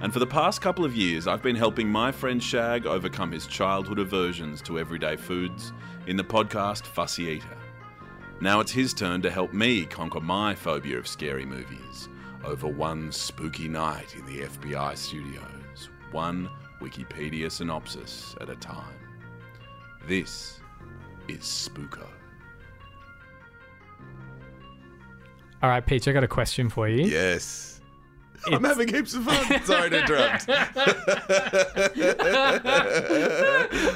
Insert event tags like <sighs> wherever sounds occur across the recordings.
and for the past couple of years, I've been helping my friend Shag overcome his childhood aversions to everyday foods in the podcast Fussy Eater. Now it's his turn to help me conquer my phobia of scary movies over one spooky night in the FBI studios, one Wikipedia synopsis at a time. This is Spooko. All right, Peach, I got a question for you. Yes. I'm having heaps of fun. <laughs> Sorry to interrupt. <laughs>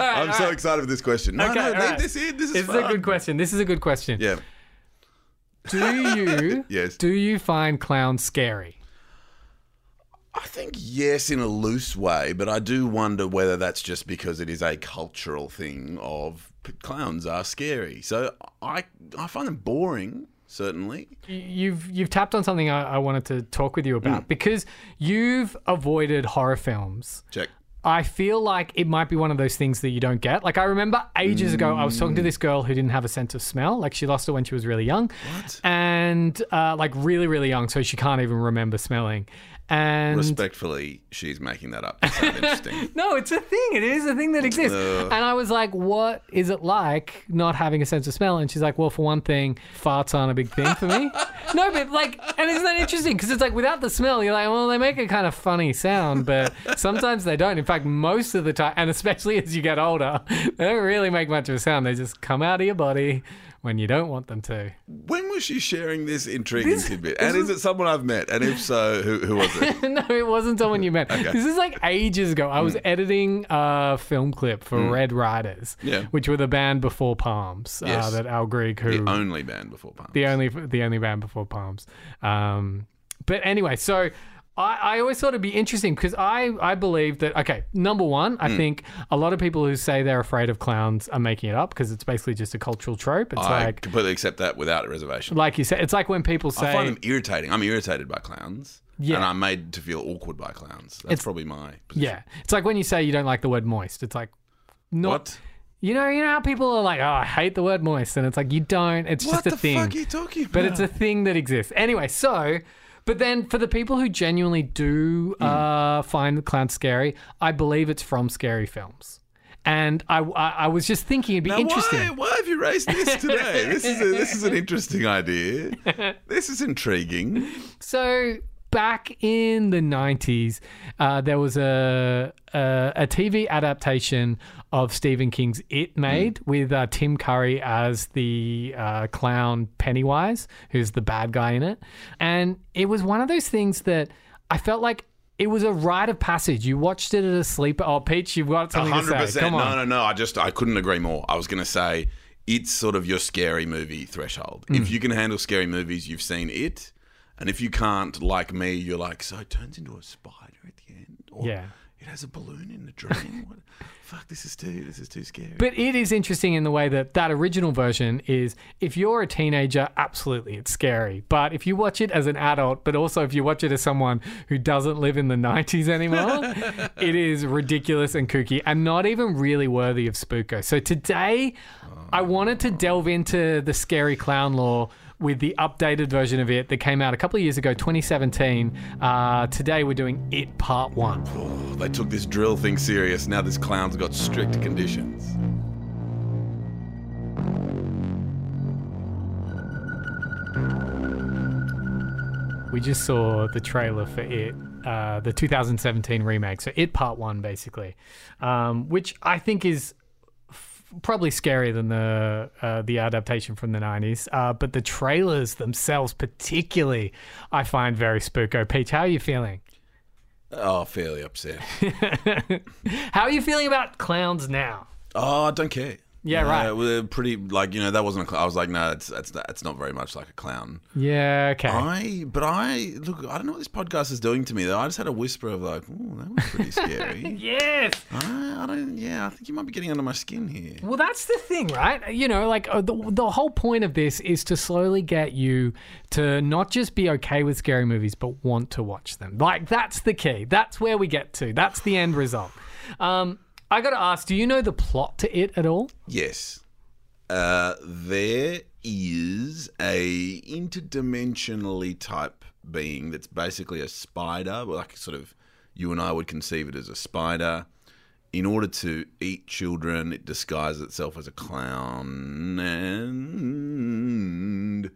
I'm so excited for this question. No, Okay, no, leave right. this in. This is This is fun. a good question. This is a good question. Yeah. Do you <laughs> Yes. do you find clowns scary? I think yes, in a loose way, but I do wonder whether that's just because it is a cultural thing of clowns are scary. So I I find them boring. Certainly. You've you've tapped on something I, I wanted to talk with you about because you've avoided horror films. Check. I feel like it might be one of those things that you don't get. Like I remember ages ago, I was talking to Mm. this girl who didn't have a sense of smell. Like she lost it when she was really young, and uh, like really, really young, so she can't even remember smelling. And Respectfully, she's making that up. <laughs> interesting. no, it's a thing. It is a thing that exists. Uh. and I was like, "What is it like not having a sense of smell?" And she's like, "Well, for one thing, farts aren't a big thing for me." <laughs> no, but like, and isn't that interesting? Because it's like without the smell, you're like, well, they make a kind of funny sound, but <laughs> sometimes they don't. In fact, most of the time, and especially as you get older, they don't really make much of a sound. They just come out of your body when you don't want them to. when was she sharing this intriguing This- tidbit? And is it someone I've met? And if so, who, who was it? <laughs> no, it wasn't someone you met. This is like ages ago. I was editing a film clip for Red Riders, Yeah. which were the band before Palms. Uh, Yes. that Al Grigg, who The only band before Palms. the only the only band before Palms. Um, but anyway, so I, I always thought it'd be interesting because I I believe that okay, number one. I hmm. think a lot of people who say they're afraid of clowns are making it up because it's basically just a cultural trope. It's I like completely accept that without a reservation. like you said, it's like when people say I find them irritating. I'm irritated by clowns. Yeah. And I'm made to feel awkward by clowns. That's It's- probably my position. yeah, it's like when you say you don't like the word moist. It's like not. What? You know, you know how people are like, "Oh, I hate the word moist," and it's like you don't. It's What just a thing. What the fuck are you talking about? but it's a thing that exists. Anyway, so, but then for the people who genuinely do uh, find the clown scary, I believe it's from scary films. And I, I, I was just thinking it'd be Now, interesting. Why, why have you raised this today? this is a, this is an interesting idea. <laughs> This is intriguing. So back in the 90s, uh, there was a, a a TV adaptation of Stephen King's It made with uh, Tim Curry as the uh, clown Pennywise, who's the bad guy in it. And it was one of those things that I felt like it was a rite of passage. You watched it at a sleeper. Oh, Peach, you've got something to hundred say. Come on. No, no, no. I just I couldn't agree more. I was going to say it's sort of your scary movie threshold. Hmm. If you can handle scary movies, you've seen it, and if you can't, like me, you're like, so it turns into a spider at the end, or Yeah. it has a balloon in the dream. what? <laughs> Fuck, this is too this is too scary. But it is interesting in the way that that original version is if you're a teenager, absolutely, it's scary. But if you watch it as an adult, but also if you watch it as someone who doesn't live in the 90s anymore, <laughs> it is ridiculous and kooky and not even really worthy of Spooko. So today, oh. I wanted to delve into the scary clown lore with the updated version of it that came out a couple of years ago, 2017. Uh, today, we're doing It Part 1. Oh, they took this drill thing serious. Now this clown's got strict conditions. We just saw the trailer for it, uh, the 2017 remake. So it part one, basically, um, which I think is probably scarier than the uh, the adaptation from the 90s. Uh, but the trailers themselves, particularly, I find very spooko. Peach, how are you feeling? Oh, fairly upset. <laughs> How are you feeling about clowns now? Oh, I don't care. Yeah, Uh, right. we're pretty like you know that wasn't. A cl- I was like, no, it's that's that's not very much like a clown. Yeah, okay. I but I look. I don't know what this podcast is doing to me though. I just had a whisper of like, oh, that was pretty <laughs> scary. yes. I, I don't. Yeah, I think you might be getting under my skin here. Well, that's the thing, right? You know, like uh, the, the whole point of this is to slowly get you to not just be okay with scary movies, but want to watch them. Like, that's the key. That's where we get to. That's the end result. Um, I got to ask do you know the plot to it at all? Yes. Uh, there is a interdimensionally type being that's basically a spider, like sort of you and I would conceive it as a spider. In order to eat children, it disguises itself as a clown and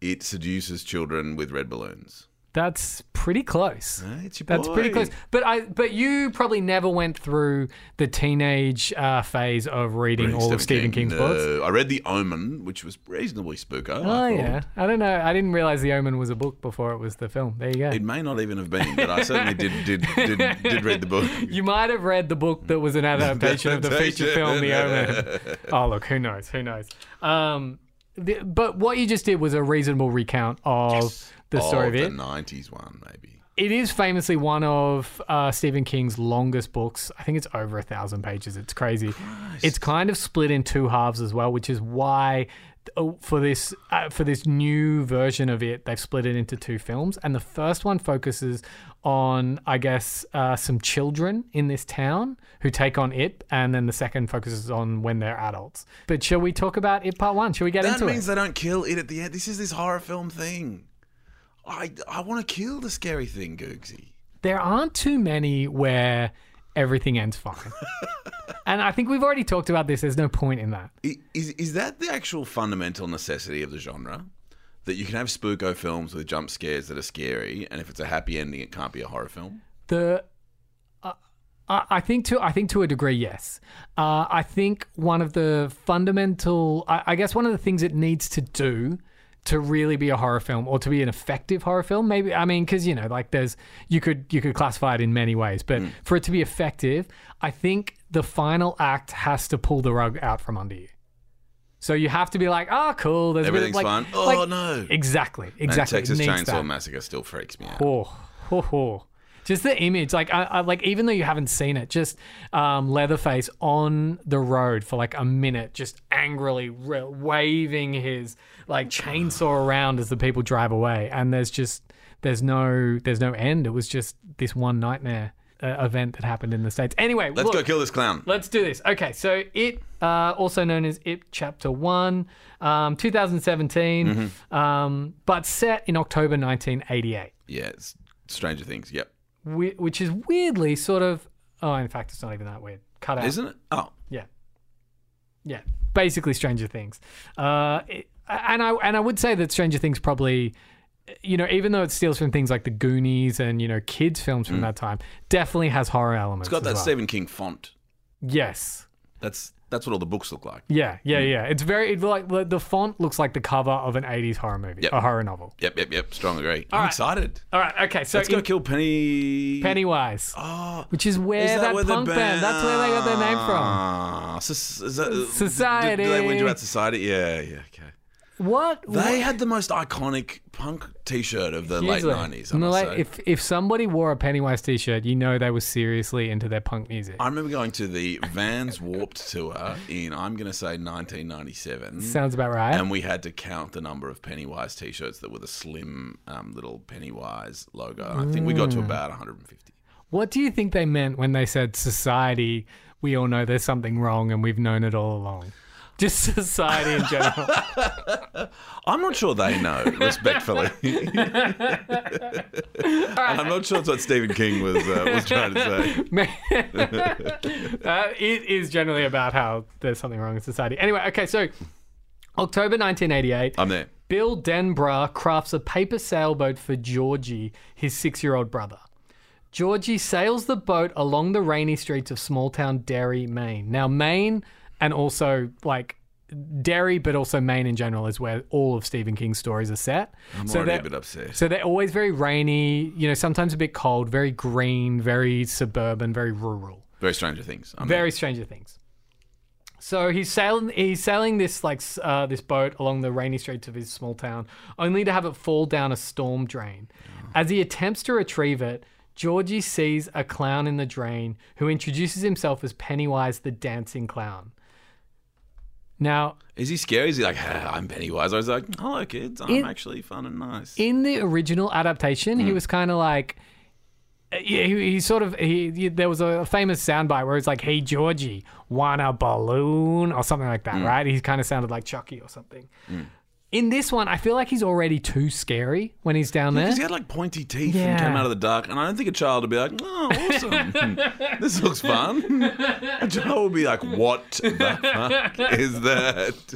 it seduces children with red balloons. That's pretty close. Hey, it's your That's pretty close. But I, but you probably never went through the teenage uh, phase of reading all of Stephen King. King's books. No. I read The Omen, which was reasonably spooky. I Oh thought. yeah, I don't know. I didn't realize The Omen was a book before it was the film. There you go. It may not even have been, but I certainly did did did, did read the book. <laughs> You might have read the book that was an <laughs> adaptation of the feature film The Omen. <laughs> Oh, look, who knows? Who knows? Um, the, but what you just did was a reasonable recount of the story oh, of the '90s one, maybe. It is famously one of uh, Stephen King's longest books. I think it's over a thousand pages. It's crazy. It's kind of split in two halves as well, which is why uh, for this uh, for this new version of it, they've split it into two films. And the first one focuses on, I guess, uh, some children in this town who take on it, and then the second focuses on when they're adults. But shall we talk about it part one? Shall we get That into means they don't kill it at the end. This is this horror film thing. I I want to kill the scary thing, Googsy. there aren't too many where everything ends fine. <laughs> and I think we've already talked about this. There's no point in that. Is is that the actual fundamental necessity of the genre? That you can have spooko films with jump scares that are scary, and if it's a happy ending, it can't be a horror film. The uh, I I think to I think to a degree, yes. Uh, I think one of the fundamental, I, I guess, one of the things it needs to do to really be a horror film or to be an effective horror film, maybe I mean, because you know, like there's you could you could classify it in many ways, but for it to be effective, I think the final act has to pull the rug out from under you. So you have to be like, oh, cool. There's a bit of, Everything's like, fine. Oh like- no! Exactly, exactly. It Texas Chainsaw that. Massacre still freaks me out. Oh, ho, ho. Just the image, like, I, I, like even though you haven't seen it, just um, Leatherface on the road for like a minute, just angrily re- waving his like chainsaw <sighs> around as the people drive away, and there's just there's no there's no end. It was just this one nightmare uh, event that happened in the states. Anyway, Let's look, go kill this clown. Let's do this. Okay, so it, uh, also known as It Chapter 1, um, 2017, Mm-hmm. um, but set in October 1988, Yeah, it's Stranger Things. Yep, whi- which is weirdly sort of. Oh, in fact, it's not even that weird. Cut out. isn't it? Oh, Yeah. Yeah. Basically, Stranger Things. Uh, it, and I and I would say that Stranger Things probably, you know, even though it steals from things like the Goonies and you know kids films from that time, definitely has horror elements. Mm. it's got that well. Stephen King font. Yes. That's that's what all the books look like. Yeah, yeah, yeah. It's very it, like the, font looks like the cover of an '80s horror movie, Yep. a horror novel. Yep, yep, yep. Strong agree. I'm right. excited. All right, okay. So Let's go kill Penny. Pennywise, Oh, which is where is that, where punk band. That's where they got their name from. Ah, so- is that- Society. Did, did they whinge about society? Yeah, yeah. Okay. What? They had the most iconic punk T-shirt of the late nineties. I In the must late- say. if if somebody wore a Pennywise T-shirt, you know they were seriously into their punk music. I remember going to the Vans Warped tour in I'm going to say 1997. Sounds about right. and we had to count the number of Pennywise T-shirts that were the slim um, little Pennywise logo. And I think we got Mm. to about 150. what do you think they meant when they said society? We all know there's something wrong, and we've known it all along. Just society in general. <laughs> I'm not sure they know, respectfully. I'm not sure it's what Stephen King was uh, was trying to say. <laughs> <laughs> uh, it is generally about how there's something wrong in society. Anyway, okay, so October 1988, I'm there. Bill Denbrough crafts a paper sailboat for Georgie, his six year old brother. Georgie sails the boat along the rainy streets of small town Derry, Maine. Now, Maine and also like Derry, but also Maine in general is where all of Stephen King's stories are set. I'm so already a bit upset. so they're always very rainy, you know, sometimes a bit cold, very green, very suburban, very rural. Very Stranger Things. I'm Very Stranger Things. So he's sailing. He's sailing this like uh, this boat along the rainy streets of his small town, only to have it fall down a storm drain. As he attempts to retrieve it, Georgie sees a clown in the drain, who introduces himself as Pennywise the dancing clown. Now, Is he scary? Is he like, "Ah, I'm Pennywise? I was like, hello, kids. I'm In- actually fun and nice. in the original adaptation, he was kind of like. uh, Yeah, he, he sort of he, he- there was a famous soundbite where it's like, "Hey Georgie, want a balloon?" or something like that, right? He kind of sounded like Chucky or something. In this one, I feel like he's already too scary when he's down there. Because he had like pointy teeth Yeah. and came out of the dark, and I don't think a child would be like, "Oh, awesome! <laughs> this looks fun." A child would be like, "What the fuck is that?"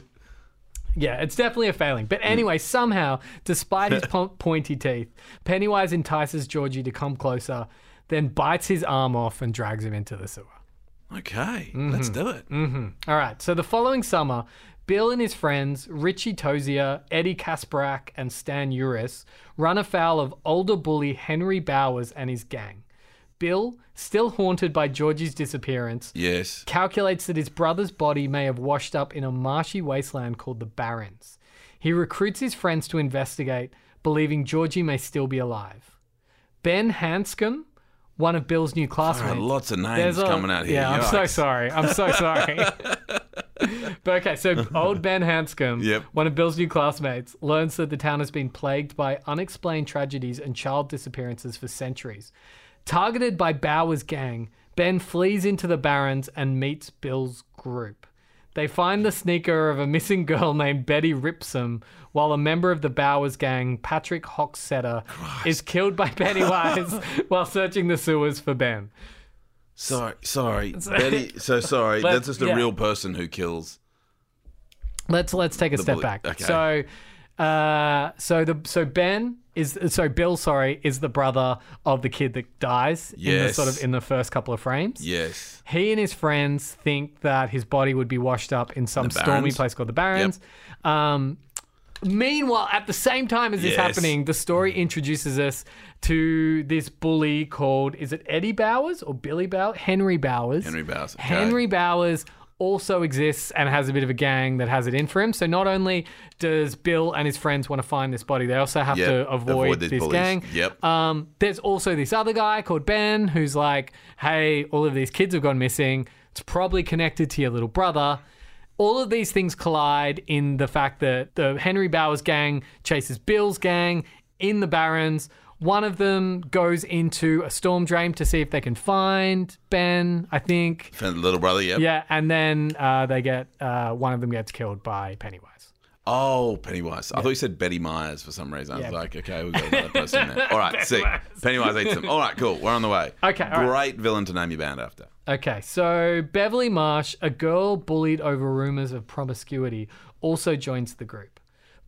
Yeah, it's definitely a failing. But anyway, somehow, despite his <laughs> po- pointy teeth, Pennywise entices Georgie to come closer, then bites his arm off and drags him into the sewer. Okay, Mm-hmm. let's do it. All right, so the following summer, Bill and his friends, Richie Tozier, Eddie Kaspbrak, and Stan Uris, run afoul of older bully Henry Bowers and his gang. Bill, still haunted by Georgie's disappearance, Yes. calculates that his brother's body may have washed up in a marshy wasteland called the Barrens. He recruits his friends to investigate, believing Georgie may still be alive. Ben Hanscom, one of Bill's new classmates. right, lots of names a- coming out here. Yeah, I'm so sorry. I'm so sorry. <laughs> <laughs> but okay, so <laughs> old Ben Hanscom, Yep. one of Bill's new classmates, learns that the town has been plagued by unexplained tragedies and child disappearances for centuries. Targeted by Bowers' gang, Ben flees into the Barrens and meets Bill's group. They find the sneaker of a missing girl named Betty Ripsom, while a member of the Bowers gang, Patrick Hockstetter, is killed by Pennywise <laughs> while searching the sewers for Ben. Sorry, sorry, <laughs> Betty. So sorry. That's just a yeah. real person who kills. Let's let's take a step bully- back. okay. So, uh, so the so Ben is so Bill, sorry, is the brother of the kid that dies in the Yes. sort of in the first couple of frames. Yes. He and his friends think that his body would be washed up in some stormy place called the Barrens. Um, meanwhile, at the same time as this Yes. happening, the story introduces us to this bully called is it Eddie Bowers or Billy Bowers? Henry Bowers. Henry Bowers. okay. Henry Bowers also exists and has a bit of a gang that has it in for him. So not only does Bill and his friends want to find this body, they also have Yep, to avoid, avoid this bullies. gang. Yep. Um, there's also this other guy called Ben who's like, hey, all of these kids have gone missing. It's probably connected to your little brother. All of these things collide in the fact that the Henry Bowers gang chases Bill's gang in the Barrens. One of them goes into a storm drain to see if they can find Ben, I think. Found the little brother. Yep. Yeah, and then uh, they get uh, one of them gets killed by Pennywise. Oh, Pennywise. I thought you said Betty Myers for some reason. I Yeah. was like, okay, we've got another person there. <laughs> All right, sick. Pennywise eats them. All right, cool. We're on the way. Okay, all right. Great villain to name your band after. Okay, so Beverly Marsh, a girl bullied over rumors of promiscuity, also joins the group.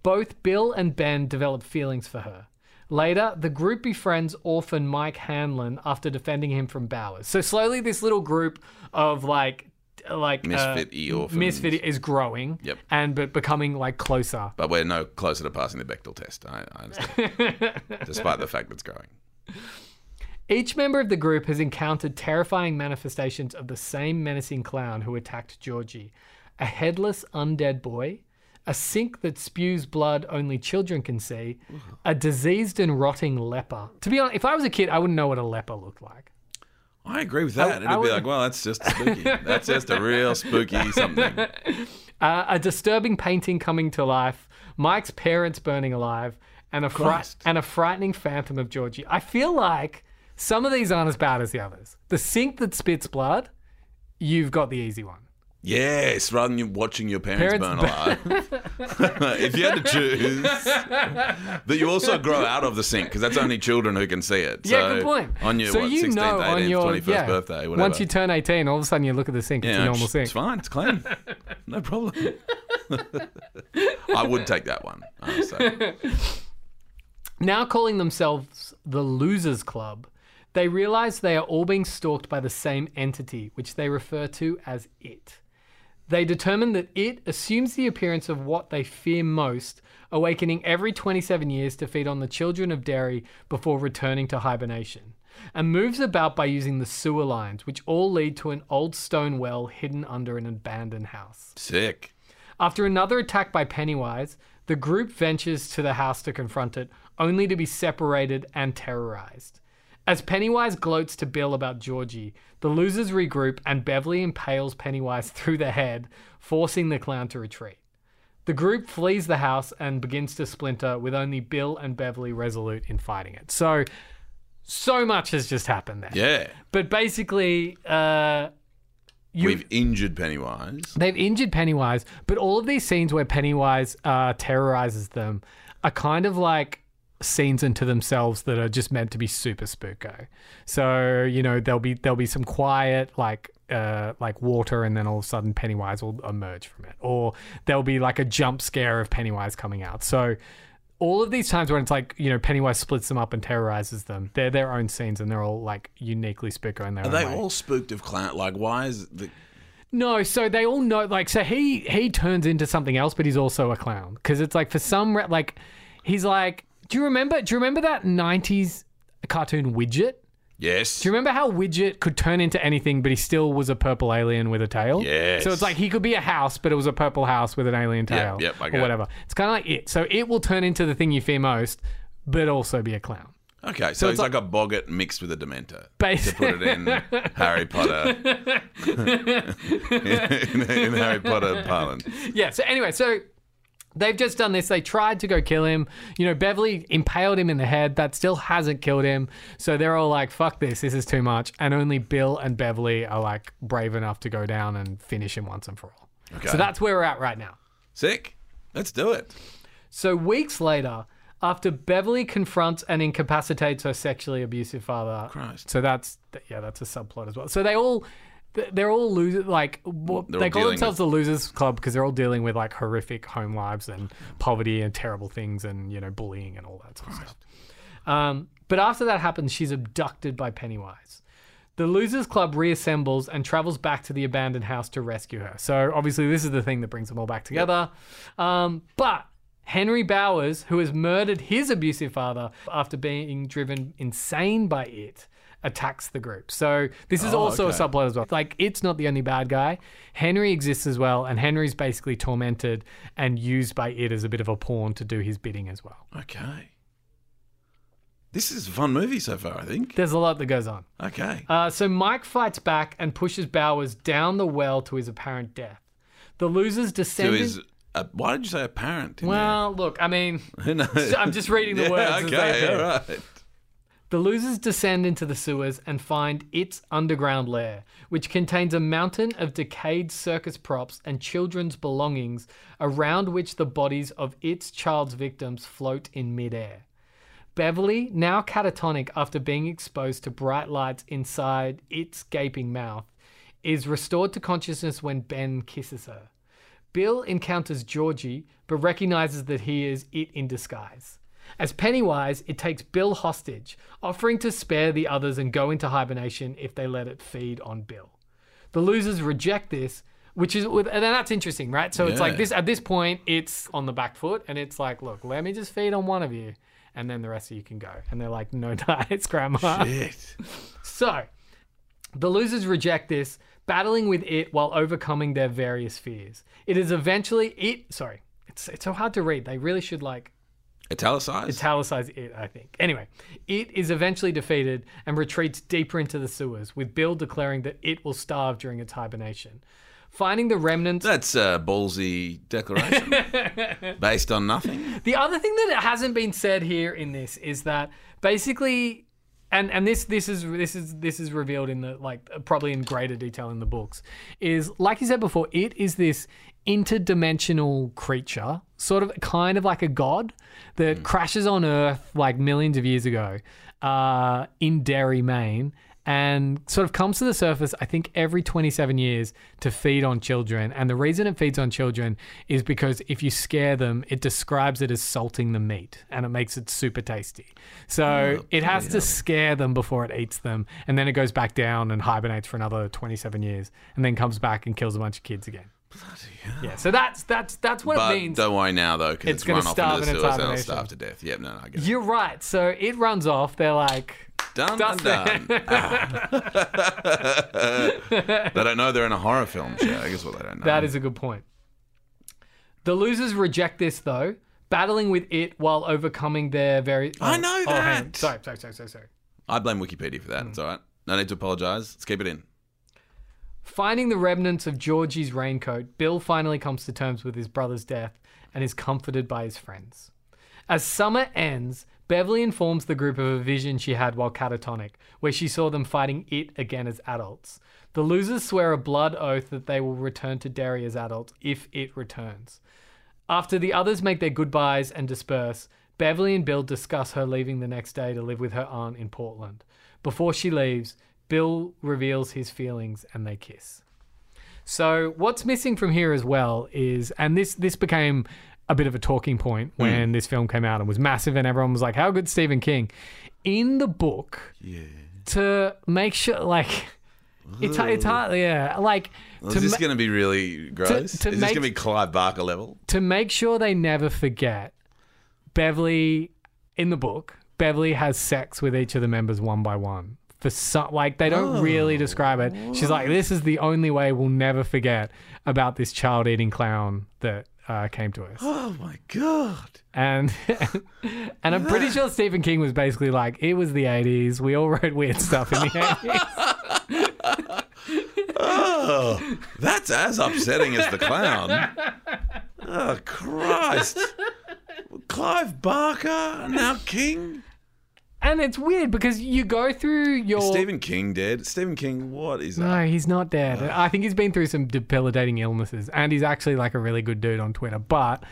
Both Bill and Ben develop feelings for her. Later, the group befriends orphan Mike Hanlon after defending him from Bowers. So slowly, this little group of like, like Misfit-y uh, orphans. misfit is growing, Yep. and but becoming like closer. But we're no closer to passing the Bechdel test. I, I understand. <laughs> Despite the fact that it's growing. Each member of the group has encountered terrifying manifestations of the same menacing clown who attacked Georgie a headless undead boy, a sink that spews blood only children can see, a diseased and rotting leper. To be honest, if I was a kid, I wouldn't know what a leper looked like. I agree with that. It'd I be would- like, well, that's just spooky. that's just a real spooky <laughs> something. Uh, a disturbing painting coming to life, Mike's parents burning alive, and a, fri- and a frightening phantom of Georgie. I feel like some of these aren't as bad as the others. The sink that spits blood, you've got the easy one. Yes, rather than watching your parents, Parents burn alive. <laughs> if you had to choose, <laughs> that you also grow out of the sink because that's only children who can see it. Yeah, So, good point. On your so what, you 16th, know 18th, on your 21st yeah, birthday, whatever. once you turn 18, all of a sudden you look at the sink, it's a normal it's, sink. it's fine. It's clean. No problem. I would take that one. <laughs> Now calling themselves the Losers Club, they realize they are all being stalked by the same entity, which they refer to as it. They determine that it assumes the appearance of what they fear most, awakening every 27 years to feed on the children of Derry before returning to hibernation. and moves about by using the sewer lines, which all lead to an old stone well hidden under an abandoned house. Sick. After another attack by Pennywise, the group ventures to the house to confront it, only to be separated and terrorized. As Pennywise gloats to Bill about Georgie, the losers regroup and Beverly impales Pennywise <laughs> through the head, forcing the clown to retreat. The group flees the house and begins to splinter, with only Bill and Beverly resolute in fighting it. So, so much has just happened there. Yeah. But basically, uh, you, We've injured Pennywise. They've injured Pennywise, but all of these scenes where Pennywise uh, terrorizes them are kind of like scenes into themselves that are just meant to be super spooko. So you know there'll be there'll be some quiet like uh, like water, and then all of a sudden Pennywise will emerge from it, or there'll be like a jump scare of Pennywise coming out. So all of these times when it's like you know Pennywise splits them up and terrorizes them, they're their own scenes, and they're all like uniquely spooko in their Are own they way. all spooked of clown? Like, why is the. No, so they all know. Like, so he he turns into something else, but he's also a clown because it's like for some re- like he's like. Do you remember? Do you remember that '90s cartoon Widget? Yes. Do you remember how Widget could turn into anything, but he still was a purple alien with a tail? Yes. So it's like he could be a house, but it was a purple house with an alien tail, yep, I get or it. whatever. It's kind of like it. So it will turn into the thing you fear most, but also be a clown. Okay, so, it's it's like, a boggart mixed with a dementor. Basi- to put it in <laughs> Harry Potter. <laughs> <laughs> in, in Harry Potter parlance. yeah. So anyway, so they've just done this. They tried to go kill him. You know, Beverly impaled him in the head. That still hasn't killed him. So they're all like, "Fuck this. This is too much." And only Bill and Beverly are like brave enough to go down and finish him once and for all. Okay. So that's where we're at right now. Sick. Let's do it. So weeks later, after Beverly confronts and incapacitates her sexually abusive father, Christ. so that's yeah, that's a subplot as well. So they all they're all losers. Like They're they all call dealing themselves the losers club because they're all dealing with like horrific home lives and poverty and terrible things and you know bullying and all that sort of stuff. Um, but after that happens, she's abducted by Pennywise. The Losers Club reassembles and travels back to the abandoned house to rescue her. So obviously, this is the thing that brings them all back together. Um, but Henry Bowers, who has murdered his abusive father after being driven insane by it, attacks the group. So this is Oh, also okay. a subplot as well. Like it's not the only bad guy. Henry exists as well, and Henry's basically tormented and used by it as a bit of a pawn to do his bidding as well. Okay. This is a fun movie so far, I think. There's a lot that goes on. Okay. Uh, so Mike fights back and pushes Bowers down the well to his apparent death. The losers descend. in- is uh, why did you say apparent? well, look, I mean, <laughs> there? I'm just reading the <laughs> yeah, words as they Okay, all right. The losers descend into the sewers and find its underground lair, which contains a mountain of decayed circus props and children's belongings around which the bodies of its child's victims float in midair. Beverly, now catatonic after being exposed to bright lights inside its gaping mouth, is restored to consciousness when Ben kisses her. Bill encounters Georgie, but recognizes that he is it in disguise. As Pennywise, it takes Bill hostage, offering to spare the others and go into hibernation if they let it feed on Bill. The losers reject this, which is and that's interesting, right? So it's like this at this point, it's on the back foot, and it's like, look, let me just feed on one of you, and then the rest of you can go. And they're like, no <laughs> diets, Grandma. Shit. So, the losers reject this, battling with it while overcoming their various fears. It is eventually it. Sorry, it's it's so hard to read. They really should like Italicized? italicize it. I think. Anyway, it is eventually defeated and retreats deeper into the sewers, with Bill declaring that it will starve during its hibernation. Finding the remnants. That's a ballsy declaration. <laughs> Based on nothing. The other thing that hasn't been said here in this is that basically, and and this this is this is this is revealed in the like probably in greater detail in the books, is like you said before, it is this interdimensional creature, sort of kind of like a god that crashes on Earth like millions of years ago, uh, in Derry, Maine. And sort of comes to the surface, I think, every 27 years to feed on children. And the reason it feeds on children is because if you scare them, it describes it as salting the meat and it makes it super tasty. So it has to scare them before it eats them. And then it goes back down and hibernates for another 27 years and then comes back and kills a bunch of kids again. Yeah, so that's that's that's what But it means. don't worry now, though, because It's it's, gonna run off into the in its sewers and it'll starve to death. Yep, no, no, I get it. You're right. So it runs off. They're like, Done Dust and done. Ah. <laughs> <laughs> they don't know they're in a horror film, Shag, is what they don't know. That is a good point. The losers reject this though, battling with it while overcoming their very. I know oh, that. Sorry, sorry, sorry, sorry, sorry. I blame Wikipedia for that. It's all right. No need to apologise. Let's keep it in. Finding the remnants of Georgie's raincoat, Bill finally comes to terms with his brother's death and is comforted by his friends. As summer ends, Beverly informs the group of a vision she had while catatonic, where she saw them fighting it again as adults. The losers swear a blood oath that they will return to Derry as adults if it returns. After the others make their goodbyes and disperse, Beverly and Bill discuss her leaving the next day to live with her aunt in Portland. Before she leaves, Bill reveals his feelings and they kiss. So what's missing from here as well is, and this this became a bit of a talking point hmm. when this film came out and was massive, and everyone was like, "How good Stephen King?" In the book, Yeah. to make sure, like, it's it's hard, yeah, like Is to this ma- going to be really gross? to is this going to be Clive Barker level? to make sure they never forget, Beverly in the book, Beverly has sex with each of the members one by one. For some, like they don't really describe it. She's like, "This is the only way we'll never forget about this child-eating clown that uh, came to us." Oh my god. And <laughs> and I'm pretty sure Stephen King was basically like, "It was the '80s. We all wrote weird stuff in the <laughs> '80s." Oh, that's as upsetting as the clown. Oh Christ. Clive Barker, now King. And it's weird because you go through your Stephen King dead. Stephen King, what is that? No, he's not dead. I think he's been through some debilitating illnesses, and he's actually like a really good dude on Twitter. But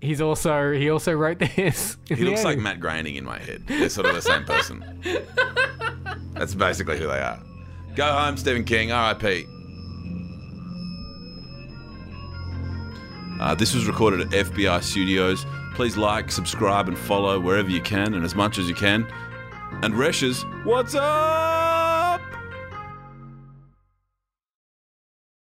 he's also he also wrote this. <laughs> He looks like Matt Groening in my head. They're sort of the same person. <laughs> That's basically who they are. Go home, Stephen King. R.I.P. Uh, this was recorded at FBI Studios. Please like, subscribe, and follow wherever you can and as much as you can and Resh's What's Up?